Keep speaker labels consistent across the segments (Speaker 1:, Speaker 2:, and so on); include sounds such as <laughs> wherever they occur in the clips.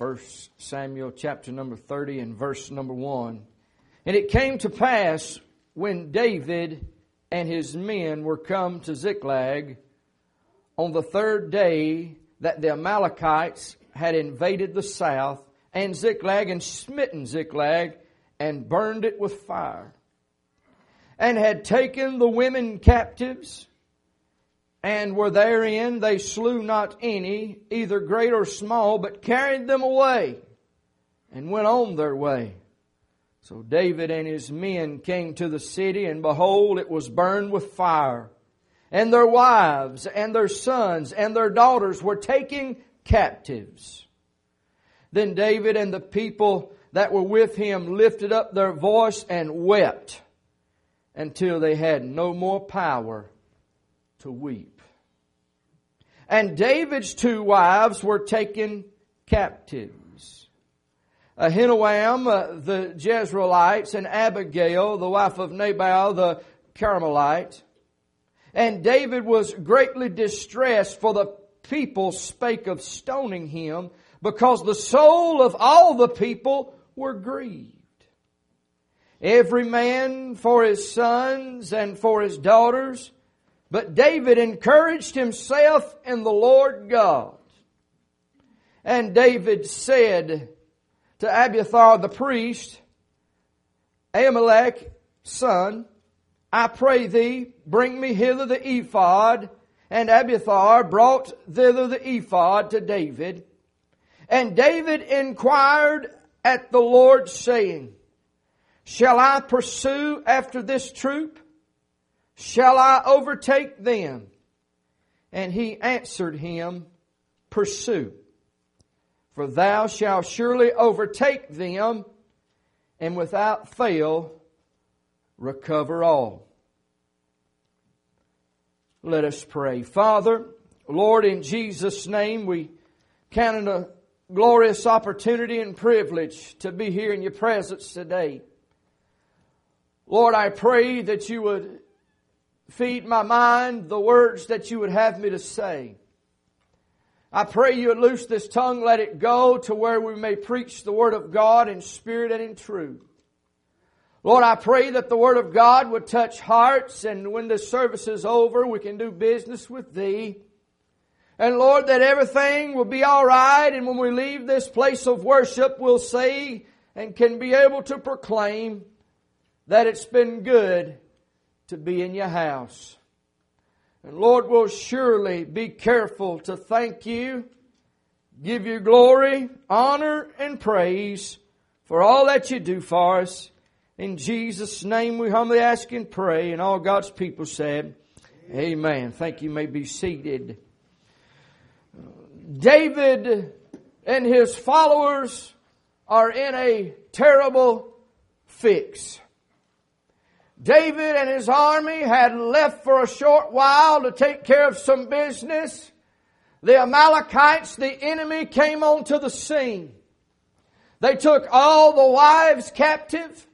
Speaker 1: 1 Samuel chapter number 30 and verse number 1. And it came to pass when David and his men were come to Ziklag on the third day that the Amalekites had invaded the south and Ziklag and smitten Ziklag and burned it with fire and had taken the women captives and were therein. They slew not any, either great or small, but carried them away and went on their way. So David and his men came to the city, and behold, it was burned with fire. And their wives and their sons and their daughters were taken captives. Then David and the people that were with him lifted up their voice and wept until they had no more power to weep. And David's two wives were taken captives. Ahinoam, uh, the Jezreelites, and Abigail, the wife of Nabal, the Carmelite. And David was greatly distressed, for the people spake of stoning him, because the soul of all the people were grieved. Every man for his sons and for his daughters, but David encouraged himself in the Lord God. And David said to Abiathar the priest, Ahimelech, son, I pray thee, bring me hither the ephod. And Abiathar brought thither the ephod to David. And David inquired at the Lord, saying, Shall I pursue after this troop? Shall I overtake them? And he answered him, Pursue. For thou shalt surely overtake them, and without fail recover all. Let us pray. Father, Lord, in Jesus' name, we count it a glorious opportunity and privilege to be here in your presence today. Lord, I pray that you would feed my mind the words that you would have me to say. I pray you would loose this tongue, let it go to where we may preach the Word of God in spirit and in truth. Lord, I pray that the Word of God would touch hearts and when this service is over, we can do business with Thee. And Lord, that everything will be alright and when we leave this place of worship, we'll say and can be able to proclaim that it's been good to be in your house. And Lord, we'll surely be careful to thank you, give you glory, honor, and praise for all that you do for us. In Jesus' name we humbly ask and pray, and all God's people said, Amen. Amen. Thank you. may be seated. David and his followers are in a terrible fix. David and his army had left for a short while to take care of some business. The Amalekites, the enemy, came onto the scene. They took all the wives captive.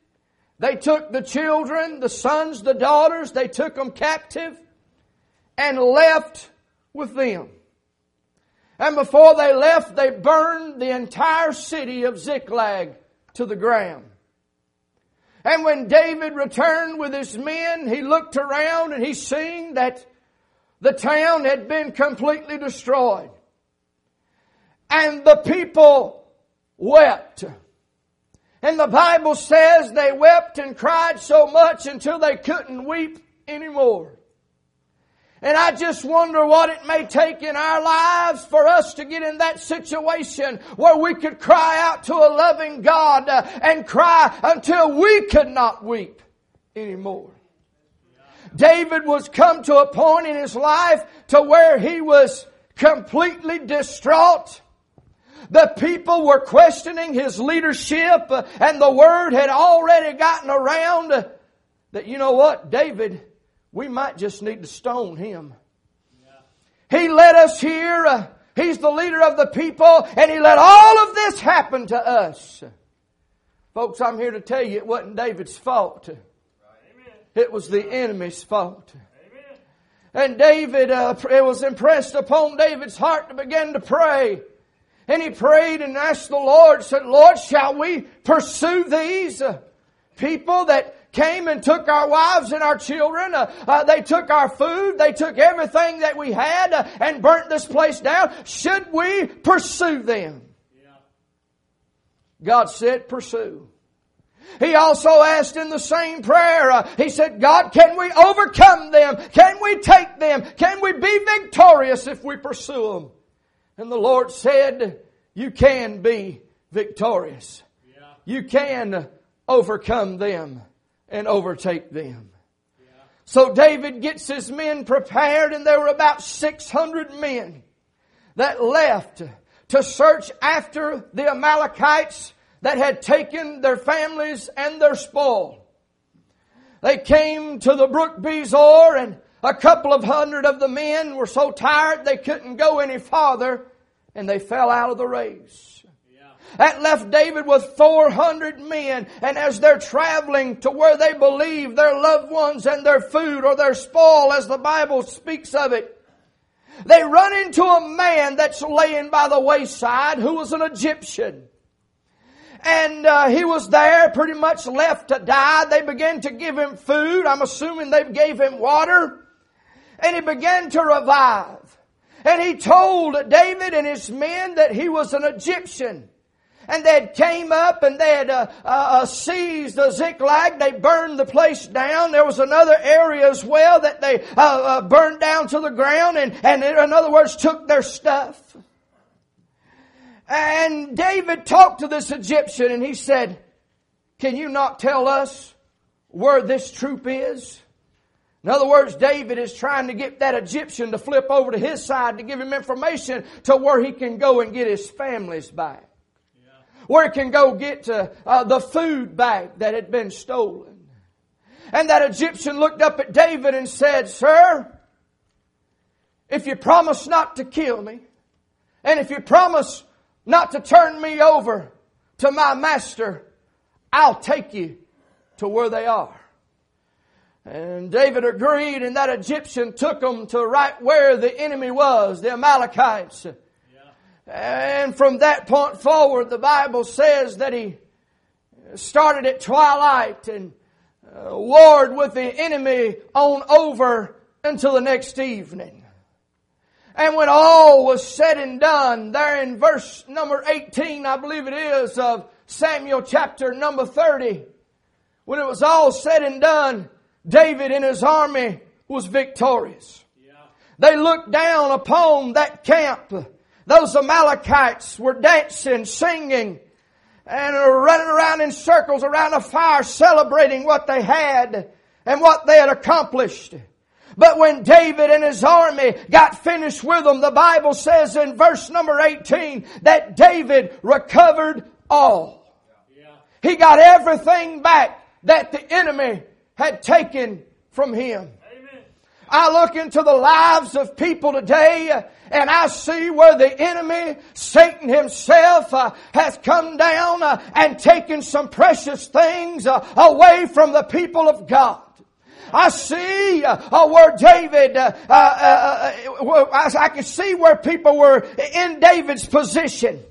Speaker 1: They took the children, the sons, the daughters, they took them captive and left with them. And before they left, they burned the entire city of Ziklag to the ground. And when David returned with his men, he looked around and he seen that the town had been completely destroyed. And the people wept. And the Bible says they wept and cried so much until they couldn't weep anymore. And I just wonder what it may take in our lives for us to get in that situation where we could cry out to a loving God uh, and cry until we could not weep anymore. David was come to a point in his life to where he was completely distraught. The people were questioning his leadership uh, and the word had already gotten around that, you know what, David we might just need to stone him. He led us here. Uh, he's the leader of the people and he let all of this happen to us. Folks, I'm here to tell you it wasn't David's fault. It was the enemy's fault. And David, uh, it was impressed upon David's heart to begin to pray. And he prayed and asked the Lord, said, Lord, shall we pursue these uh, people that came and took our wives and our children. Uh, uh, they took our food. They took everything that we had uh, and burnt this place down. Should we pursue them? Yeah. God said, pursue. He also asked in the same prayer, uh, he said, God, can we overcome them? Can we take them? Can we be victorious if we pursue them? And the Lord said, you can be victorious. Yeah. You can overcome them and overtake them. So David gets his men prepared and there were about 600 men that left to search after the Amalekites that had taken their families and their spoil. They came to the brook Besor and a couple of hundred of the men were so tired they couldn't go any farther and they fell out of the race. That left David with 400 men, and as they're traveling to where they believe their loved ones and their food or their spoil, as the Bible speaks of it, they run into a man that's laying by the wayside who was an Egyptian and uh, he was there pretty much left to die. They began to give him food. I'm assuming they gave him water. And he began to revive. And he told David and his men that he was an Egyptian. And they had came up and they had uh, uh, uh seized the Ziklag. They burned the place down. There was another area as well that they uh, uh, burned down to the ground and, and in other words took their stuff. And David talked to this Egyptian and he said, Can you not tell us where this troop is? In other words, David is trying to get that Egyptian to flip over to his side to give him information to where he can go and get his families back. Where he can go get uh, uh, the food bag that had been stolen. And that Egyptian looked up at David and said, Sir, if you promise not to kill me, and if you promise not to turn me over to my master, I'll take you to where they are. And David agreed, and that Egyptian took them to right where the enemy was, the Amalekites. And from that point forward, the Bible says that he started at twilight and uh, warred with the enemy on over until the next evening. And when all was said and done, there in verse number 18, I believe it is, of Samuel chapter number 30, when it was all said and done, David and his army was victorious. Yeah. They looked down upon that camp. Those Amalekites were dancing, singing, and running around in circles around a fire celebrating what they had and what they had accomplished. But when David and his army got finished with them, the Bible says in verse number 18 that David recovered all. He got everything back that the enemy had taken from him. I look into the lives of people today and I see where the enemy, Satan himself, uh, has come down uh, and taken some precious things uh, away from the people of God. I see uh, where David, uh, uh, uh, uh I can see where people were in David's position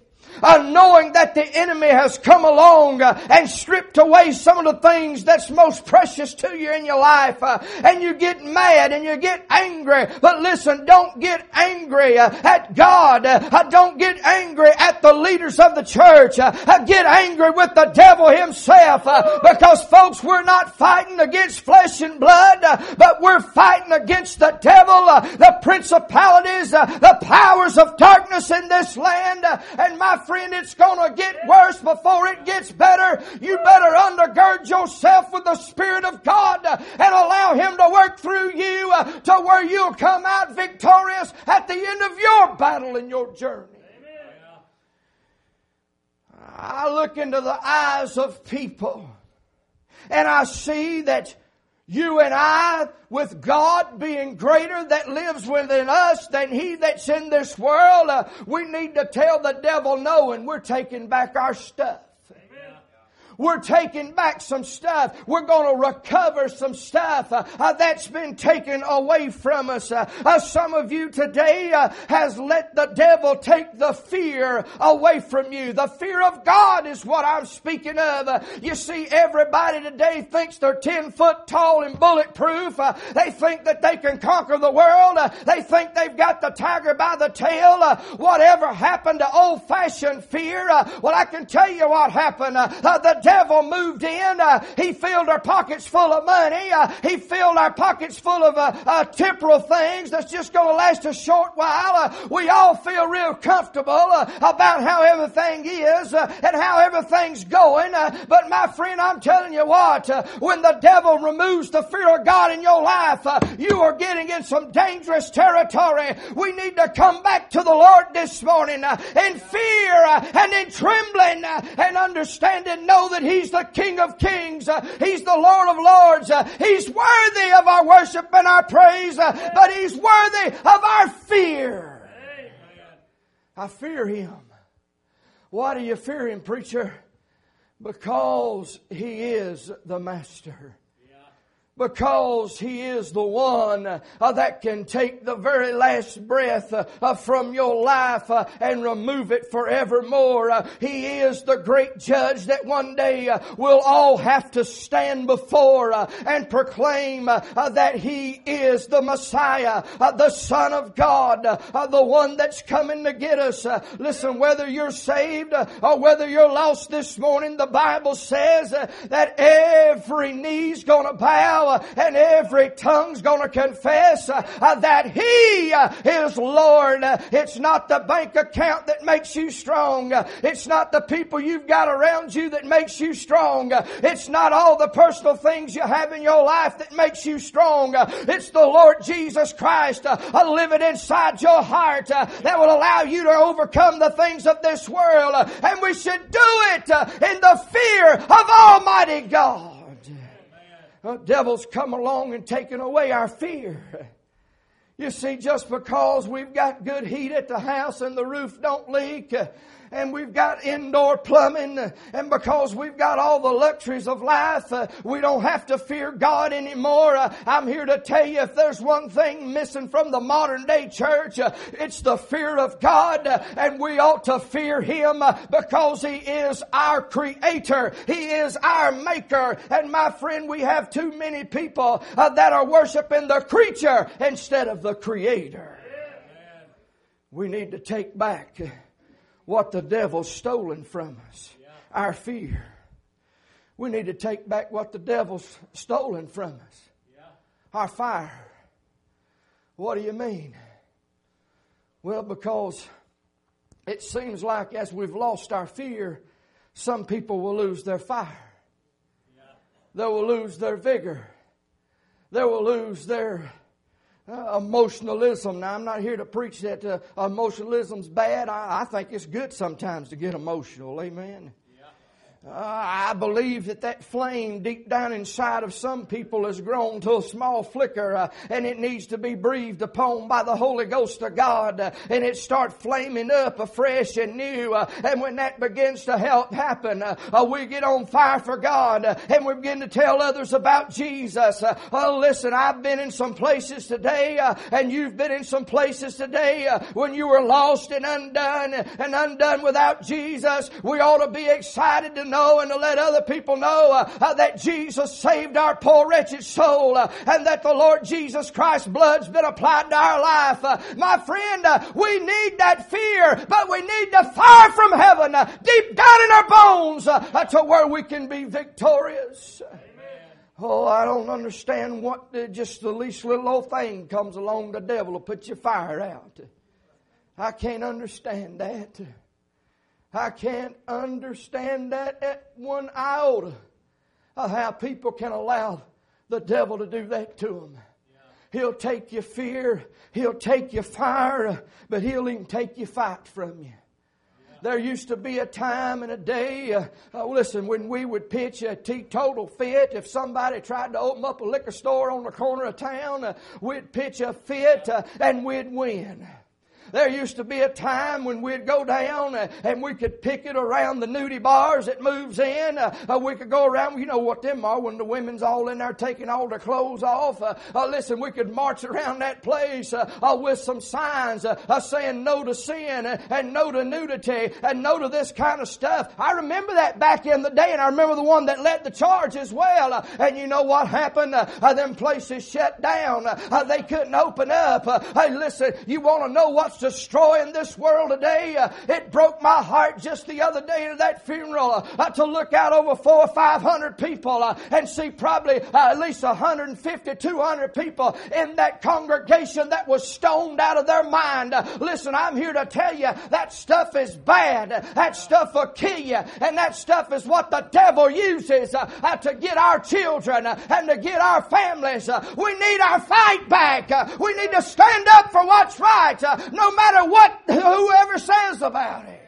Speaker 1: uh, knowing that the enemy has come along uh, and stripped away some of the things that's most precious to you in your life. Uh, and you get mad and you get angry. But listen, don't get angry uh, at God. Uh, don't get angry at the leaders of the church. Uh, get angry with the devil himself. because folks, we're not fighting against flesh and blood, but we're fighting against the devil, the principalities, the powers of darkness in this land. and my friend, it's to get worse before it gets better. You better undergird yourself with the Spirit of God and allow Him to work through you uh, to where you'll come out victorious at the end of your battle and your journey. I look into the eyes of people and I see that you and I, with God being greater that lives within us than he that's in this world, uh, we need to tell the devil no and we're taking back our stuff. We're taking back some stuff. We're going to recover some stuff uh, uh, that's been taken away from us. Uh, uh some of you today uh, has let the devil take the fear away from you. The fear of God is what I'm speaking of. Uh, you see, everybody today thinks they're 10 foot tall and bulletproof. they think that they can conquer the world. they think they've got the tiger by the tail. whatever happened to old fashioned fear? well, I can tell you what happened. the devil moved in. Uh, he filled our pockets full of money. Uh, he filled our pockets full of uh, uh temporal things that's just going to last a short while. Uh, we all feel real comfortable uh, about how everything is and how everything's going. but my friend, I'm telling you what, when the devil removes the fear of God in your life, you are getting in some dangerous territory. We need to come back to the Lord this morning in fear and in trembling and understanding, know that He's the King of Kings. Uh, he's the Lord of Lords. Uh, he's worthy of our worship and our praise, uh, but He's worthy of our fear. I fear Him. Why do you fear Him, preacher? Because He is the Master because He is the one uh, that can take the very last breath uh, from your life uh, and remove it forevermore. Uh, he is the great judge that one day uh, we'll all have to stand before uh, and proclaim that He is the Messiah, the Son of God, the one that's coming to get us. listen, whether you're saved or whether you're lost this morning, the Bible says that every knee's gonna bow and every tongue's to confess uh, uh, that He uh, is Lord. Uh, it's not the bank account that makes you strong. Uh, it's not the people you've got around you that makes you strong. Uh, it's not all the personal things you have in your life that makes you strong. It's the Lord Jesus Christ living inside your heart that will allow you to overcome the things of this world. And we should do it in the fear of Almighty God. Devil's come along and taken away our fear. You see, just because we've got good heat at the house and the roof don't leak, and we've got indoor plumbing and because we've got all the luxuries of life, uh, we don't have to fear God anymore. Uh, I'm here to tell you if there's one thing missing from the modern day church, uh, it's the fear of God and we ought to fear Him because He is our creator. He is our maker. And my friend, we have too many people that are worshiping the creature instead of the creator. We need to take back what the devil's stolen from us yeah. our fear. We need to take back what the devil's stolen from us yeah. our fire. What do you mean? Well, because it seems like as we've lost our fear, some people will lose their fire. Yeah. They will lose their vigor. They will lose their uh, emotionalism. Now, I'm not here to preach that uh, emotionalism's bad. I, I think it's good sometimes to get emotional. Amen. Uh, I believe that that flame deep down inside of some people has grown to a small flicker uh, and it needs to be breathed upon by the Holy Ghost of God uh, and it starts flaming up afresh and new. Uh, and when that begins to help happen, uh, uh, we get on fire for God and we begin to tell others about Jesus. oh, listen, I've been in some places today and you've been in some places today when you were lost and undone and undone without Jesus. We ought to be excited to know and to let other people know uh, uh, that Jesus saved our poor wretched soul uh, and that the Lord Jesus Christ's blood's been applied to our life. Uh, my friend, we need that fear, but we need the fire from heaven deep down in our bones to where we can be victorious. Oh, I don't understand what just the least little old thing comes along, the devil will put your fire out. I can't understand that. I can't understand that at one iota of how people can allow the devil to do that to them. He'll take your fear, he'll take your fire, but he'll even take your fight from you. There used to be a time and a day, uh, uh, listen, when we would pitch a teetotal fit. If somebody tried to open up a liquor store on the corner of town, uh, we'd pitch a fit uh, and we'd win. There used to be a time when we'd go down uh, and we could pick it around the nudie bars that moves in. Uh, uh, we could go around, you know what them are when the women's all in there taking all their clothes off. Uh, uh, listen, we could march around that place uh, with some signs saying no to sin and no to nudity and no to this kind of stuff. I remember that back in the day and I remember the one that led the charge as well. and you know what happened? them places shut down. they couldn't open up. hey, listen, you want to know what's destroying this world today? it broke my heart just the other day at that funeral to look out over four or five hundred people uh, and see probably uh, at least 150, 200 people in that congregation that was stoned out of their mind. Uh, listen, I'm here to tell you that stuff is bad. That stuff will kill you. And that stuff is what the devil uses uh, uh, to get our children uh, and to get our families. we need our fight back. we need to stand up for what's right, no matter what whoever says about it.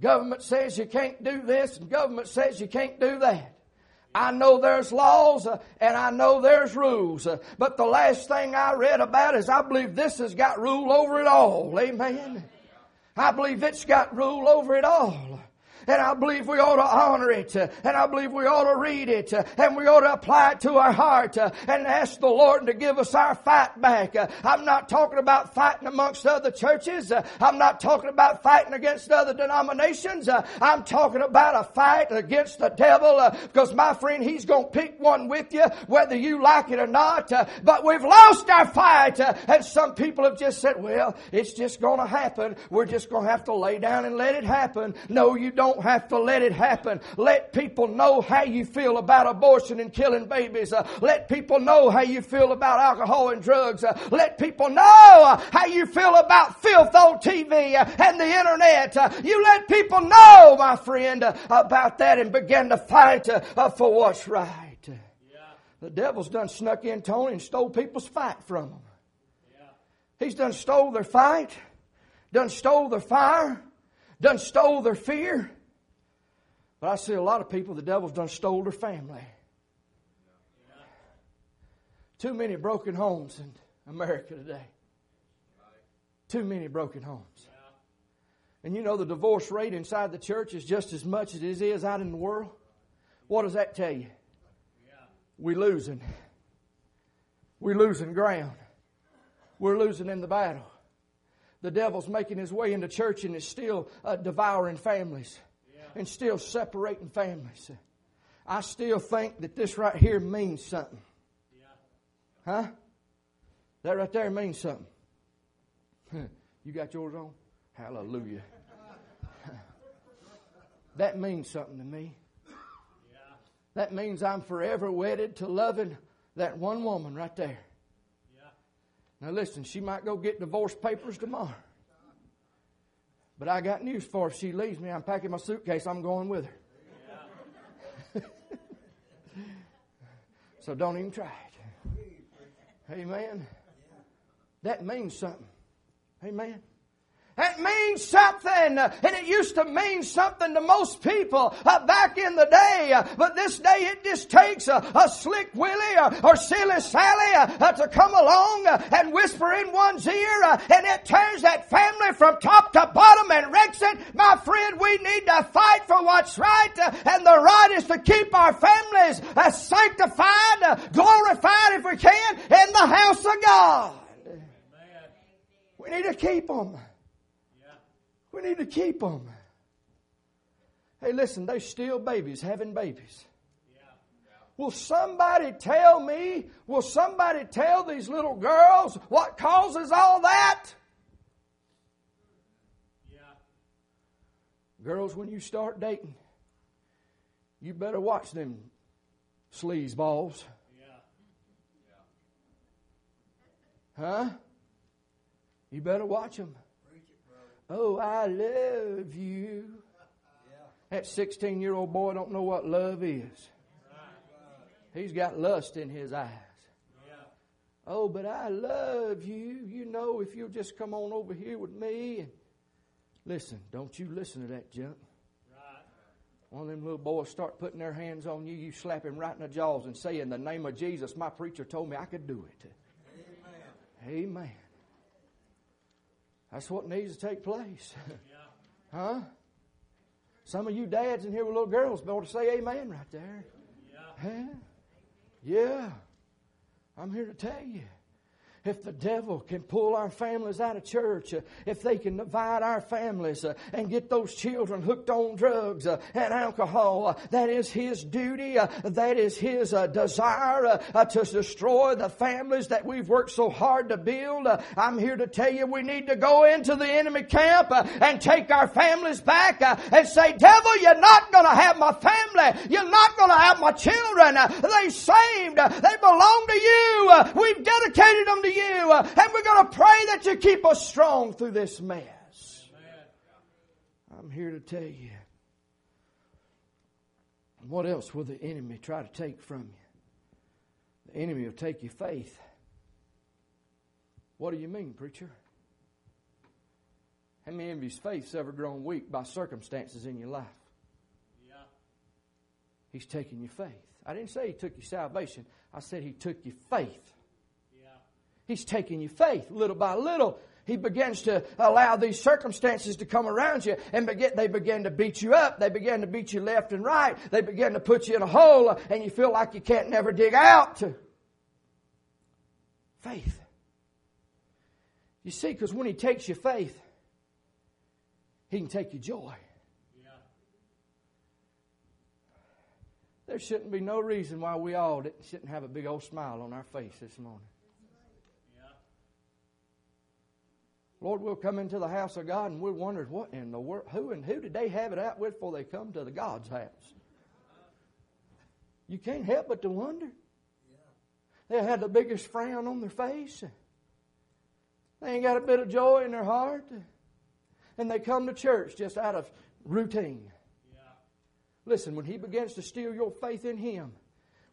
Speaker 1: Government says you can't do this, and government says you can't do that. I know there's laws uh, and I know there's rules, uh, but the last thing I read about is I believe this has got rule over it all. Amen. I believe it's got rule over it all. And I believe we ought to honor it. And I believe we ought to read it. And we ought to apply it to our heart and ask the Lord to give us our fight back. I'm not talking about fighting amongst other churches. I'm not talking about fighting against other denominations. I'm talking about a fight against the devil because my friend, he's going to pick one with you whether you like it or not. But we've lost our fight. And some people have just said, well, it's just going to happen. We're just going to have to lay down and let it happen. No, you don't don't have to let it happen. Let people know how you feel about abortion and killing babies. Uh, let people know how you feel about alcohol and drugs. Uh, let people know uh, how you feel about filth on TV uh, and the internet. Uh, you let people know, my friend, about that and begin to fight for what's right. Yeah. The devil's done snuck in, Tony, and stole people's fight from them. Yeah. He's done stole their fight, done stole their fire, done stole their fear, but I see a lot of people, the devil's done stole their family. Too many broken homes in America today. Too many broken homes. And you know the divorce rate inside the church is just as much as it is out in the world. What does that tell you? We're losing. We're losing ground. We're losing in the battle. The devil's making his way into church and is still uh, devouring families and still separating families. I still think that this right here means something. Huh? That right there means something. <laughs> You got yours on? Hallelujah. <laughs> that means something to me. That means I'm forever wedded to loving that one woman right there. Now listen, she might go get divorce papers tomorrow. But I got news for her. If she leaves me, I'm packing my suitcase. I'm going with her. <laughs> so don't even try it. Amen. That means something. Amen. It means something, and it used to mean something to most people uh, back in the day. Uh, but this day it just takes a, slick Willie or, or silly Sally uh, to come along uh, and whisper in one's ear, uh, and it turns that family from top to bottom and wrecks it. My friend, we need to fight for what's right, uh, and the right is to keep our families sanctified, glorified if we can, in the house of God. We need to keep them. We need to keep them. Hey, listen, they're still babies having babies. Will somebody tell me, will somebody tell these little girls what causes all that? Yeah. Girls, when you start dating, you better watch them sleaze balls. Yeah. Huh? You better watch them. Oh, I love you. That 16 year old boy don't know what love is. He's got lust in his eyes. Oh, but I love you. You know, if you'll just come on over here with me and listen, don't you listen to that junk. One of them little boys start putting their hands on you, you slap him right in the jaws and say, In the name of Jesus, my preacher told me I could do it. Amen. Amen. That's what needs to take place. <laughs> huh? Some of you dads in here with little girls be able to say amen right there. Yeah. Huh? Yeah. I'm here to tell you if the devil can pull our families out of church, uh, if they can divide our families uh, and get those children hooked on drugs uh, and alcohol, uh, that is his duty. Uh, that is his uh, desire to destroy the families that we've worked so hard to build. I'm here to tell you we need to go into the enemy camp and take our families back and say, devil, you're not going to have my family. You're not going to have my children. They saved. They belong to you. We've dedicated them to you. Uh, and we're going to pray that you keep us strong through this mess. I'm here to tell you. What else will the enemy try to take from you? The enemy will take your faith. What do you mean, preacher? How many of his faith's ever grown weak by circumstances in your life? Yeah. He's taking your faith. I didn't say he took your salvation. I said he took your faith. He's taking your faith little by little. He begins to allow these circumstances to come around you and begin, they begin to beat you up. They begin to beat you left and right. They begin to put you in a hole and you feel like you can't never dig out. Faith. You see, because when he takes your faith, he can take your joy. There shouldn't be no reason why we all shouldn't have a big old smile on our face this morning. Lord, we'll come into the house of God and we'll wonder what in the world, who and who did they have it out with before they come to the God's house? You can't help but to wonder. They had the biggest frown on their face. They ain't got a bit of joy in their heart. And they come to church just out of routine. Listen, when He begins to steal your faith in Him,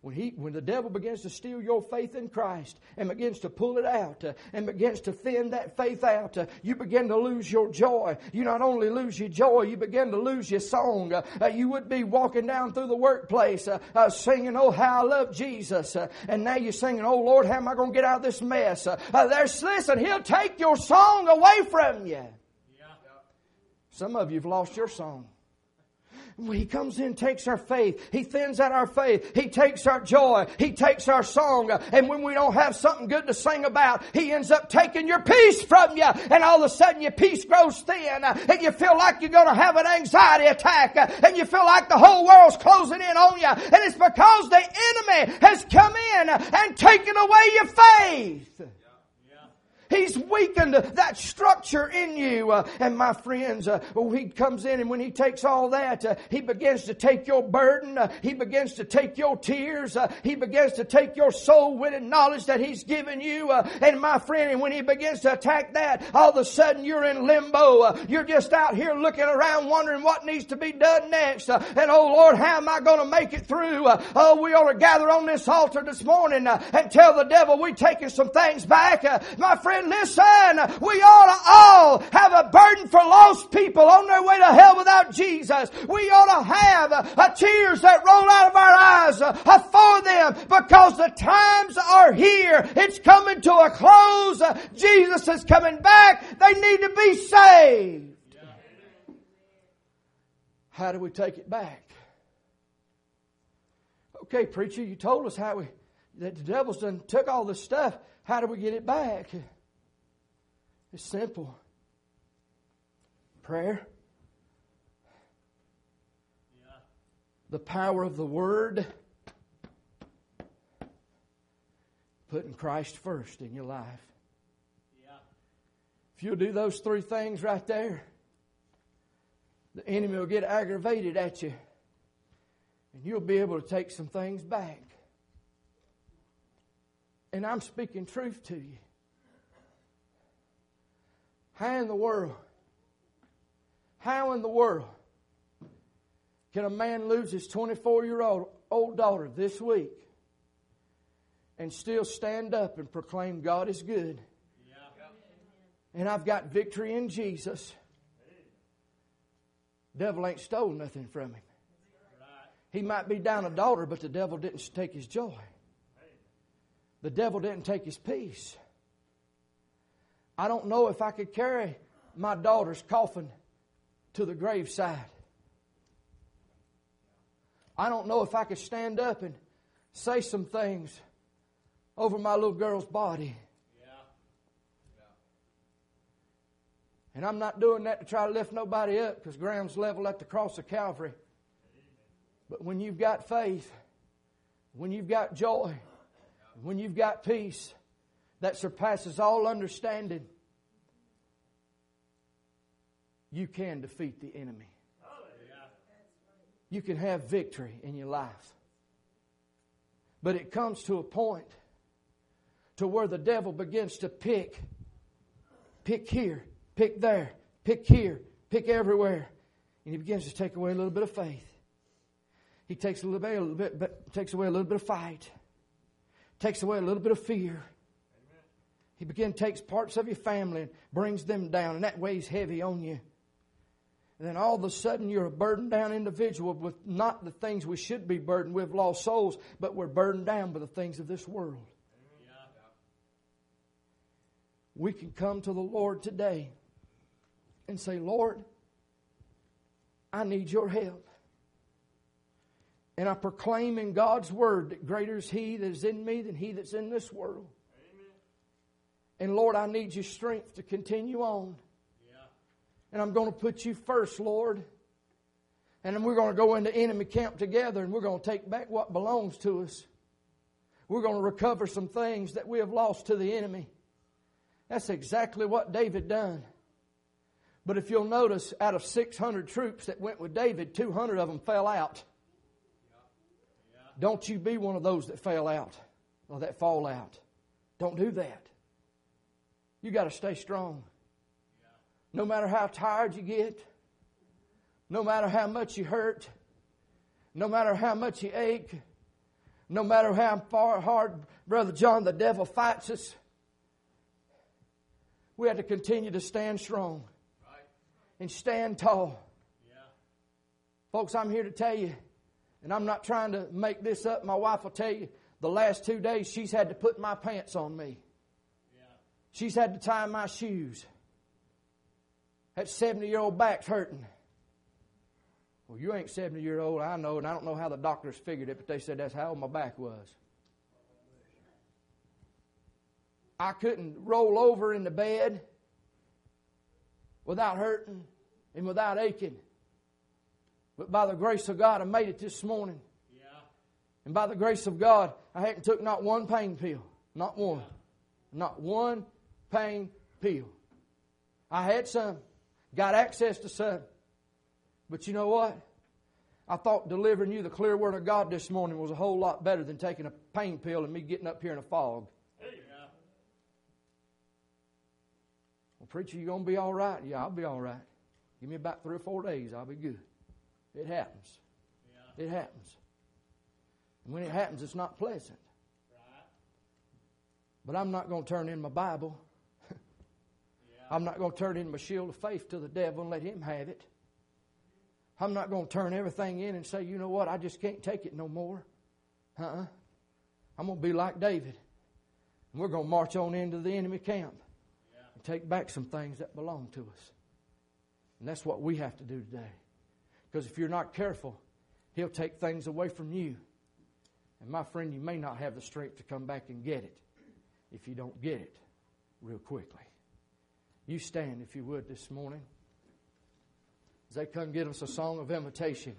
Speaker 1: when, he, when the devil begins to steal your faith in Christ and begins to pull it out uh, and begins to thin that faith out, uh, you begin to lose your joy. You not only lose your joy, you begin to lose your song. Uh, uh you would be walking down through the workplace uh, uh, singing, Oh, how I love Jesus. and now you're singing, Oh, Lord, how am I going to get out of this mess? there's, listen, He'll take your song away from you. Yeah. Some of you have lost your song. He comes in, takes our faith. He thins out our faith. He takes our joy. He takes our song. And when we don't have something good to sing about, He ends up taking your peace from you. And all of a sudden your peace grows thin. And you feel like you're going to have an anxiety attack. And you feel like the whole world's closing in on you. And it's because the enemy has come in and taken away your faith. He's weakened that structure in you. Uh, and my friends, uh, oh, he comes in and when he takes all that, uh, he begins to take your burden. Uh, he begins to take your tears. Uh, he begins to take your soul winning knowledge that he's given you. Uh, and my friend, and when he begins to attack that, all of a sudden you're in limbo. you're just out here looking around wondering what needs to be done next. and oh Lord, how am I going to make it through? oh, we ought to gather on this altar this morning and tell the devil we're taking some things back. my friend, listen, we ought to all have a burden for lost people on their way to hell without Jesus. We ought to have uh, tears that roll out of our eyes uh, for them because the times are here. It's coming to a close. Jesus is coming back. They need to be saved. How do we take it back? Okay, preacher, you told us how we that the devil's done took all this stuff. How do we get it back? It's simple. Prayer. Yeah. The power of the Word. Putting Christ first in your life. Yeah. If you'll do those three things right there, the enemy will get aggravated at you. And you'll be able to take some things back. And I'm speaking truth to you. How in the world? How in the world can a man lose his 24 year old old daughter this week and still stand up and proclaim God is good? And I've got victory in Jesus. Devil ain't stole nothing from him. He might be down a daughter, but the devil didn't take his joy. The devil didn't take his peace. I don't know if I could carry my daughter's coffin to the graveside. I don't know if I could stand up and say some things over my little girl's body. And I'm not doing that to try to lift nobody up because ground's level at the cross of Calvary. But when you've got faith, when you've got joy, when you've got peace that surpasses all understanding, you can defeat the enemy. You can have victory in your life. But it comes to a point to where the devil begins to pick, pick here, pick there, pick here, pick everywhere. And he begins to take away a little bit of faith. He takes a little bit, a little bit, takes away a little bit of fight. Takes away a little bit of fear. He begin takes parts of your family and brings them down, and that weighs heavy on you. And then all of a sudden you're a burdened down individual with not the things we should be burdened with, lost souls, but we're burdened down by the things of this world. We can come to the Lord today and say, Lord, I need your help. And I proclaim in God's word that greater is He that is in me than He that's in this world. And Lord, I need your strength to continue on. And I'm going to put you first, Lord. And then we're going to go into enemy camp together and we're going to take back what belongs to us. We're going to recover some things that we have lost to the enemy. That's exactly what David done. But if you'll notice, out of 600 troops that went with David, 200 of them fell out. Don't you be one of those that fell out or that fall out. Don't do that. You got to stay strong. No matter how tired you get, no matter how much you hurt, no matter how much you ache, no matter how far hard, Brother John, the devil fights us, we have to continue to stand strong and stand tall. Folks, I'm here to tell you, and I'm not trying to make this up. My wife will tell you, the last two days she's had to put my pants on me. She's had to tie my shoes. That 70 year old back's hurting. Well, you ain't 70 year old, I know, and I don't know how the doctors figured it, but they said that's how old my back was. I couldn't roll over in the bed without hurting and without aching. But by the grace of God, I made it this morning. Yeah. And by the grace of God, I hadn't took not one pain pill. Not one. Yeah. Not one pain pill. I had some. Got access to some. But you know what? I thought delivering you the clear word of God this morning was a whole lot better than taking a pain pill and me getting up here in a fog. Well, preacher, you gonna be all right? Yeah, I'll be all right. Give me about three or four days, I'll be good. It happens. Yeah. It happens. And when it happens, it's not pleasant. Right. But I'm not to turn in my Bible. I'm not going to turn in my shield of faith to the devil and let him have it. I'm not going to turn everything in and say, you know what, I just can't take it no more. Uh-uh. I'm going to be like David. And we're going to march on into the enemy camp yeah. and take back some things that belong to us. And that's what we have to do today. Because if you're not careful, he'll take things away from you. And my friend, you may not have the strength to come back and get it if you don't get it real quickly. You stand, if you would, this morning as they come get us a song of invitation.